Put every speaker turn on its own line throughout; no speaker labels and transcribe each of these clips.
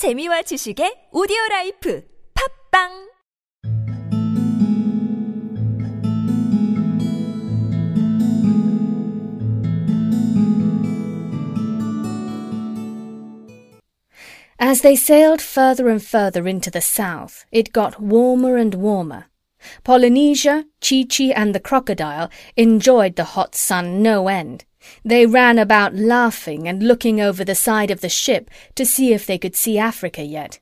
재미와 지식의 오디오 라이프 팝빵
As they sailed further and further into the south, it got warmer and warmer. Polynesia, Chi-Chi, and the crocodile enjoyed the hot sun no end. they ran about laughing and looking over the side of the ship to see if they could see Africa yet.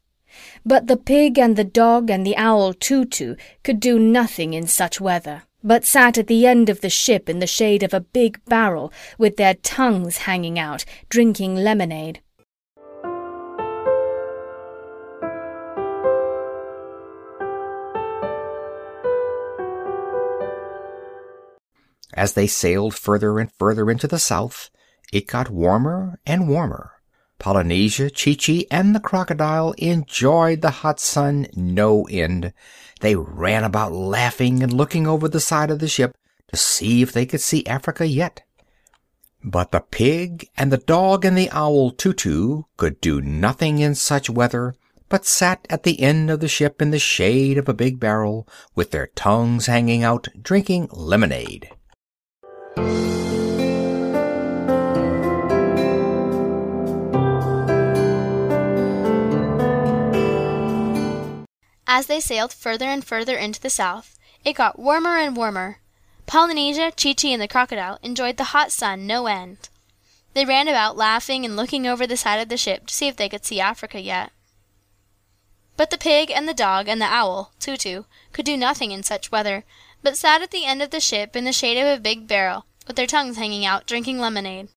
But the pig and the dog and the owl Too-Too could do nothing in such weather, but sat at the end of the ship in the shade of a big barrel, with their tongues hanging out, drinking lemonade.
As they sailed further and further into the south, it got warmer and warmer. Polynesia, Chee-Chee, and the crocodile enjoyed the hot sun no end. They ran about laughing and looking over the side of the ship to see if they could see Africa yet. But the pig and the dog and the owl Too-Too could do nothing in such weather, but sat at the end of the ship in the shade of a big barrel, with their tongues hanging out, drinking lemonade.
As they sailed further and further into the south, it got warmer and warmer. Polynesia, Chee-Chee, and the crocodile enjoyed the hot sun no end. They ran about laughing and looking over the side of the ship to see if they could see Africa yet. But the pig and the dog and the owl, Too-Too, could do nothing in such weather, but sat at the end of the ship in the shade of a big barrel, with their tongues hanging out, drinking lemonade.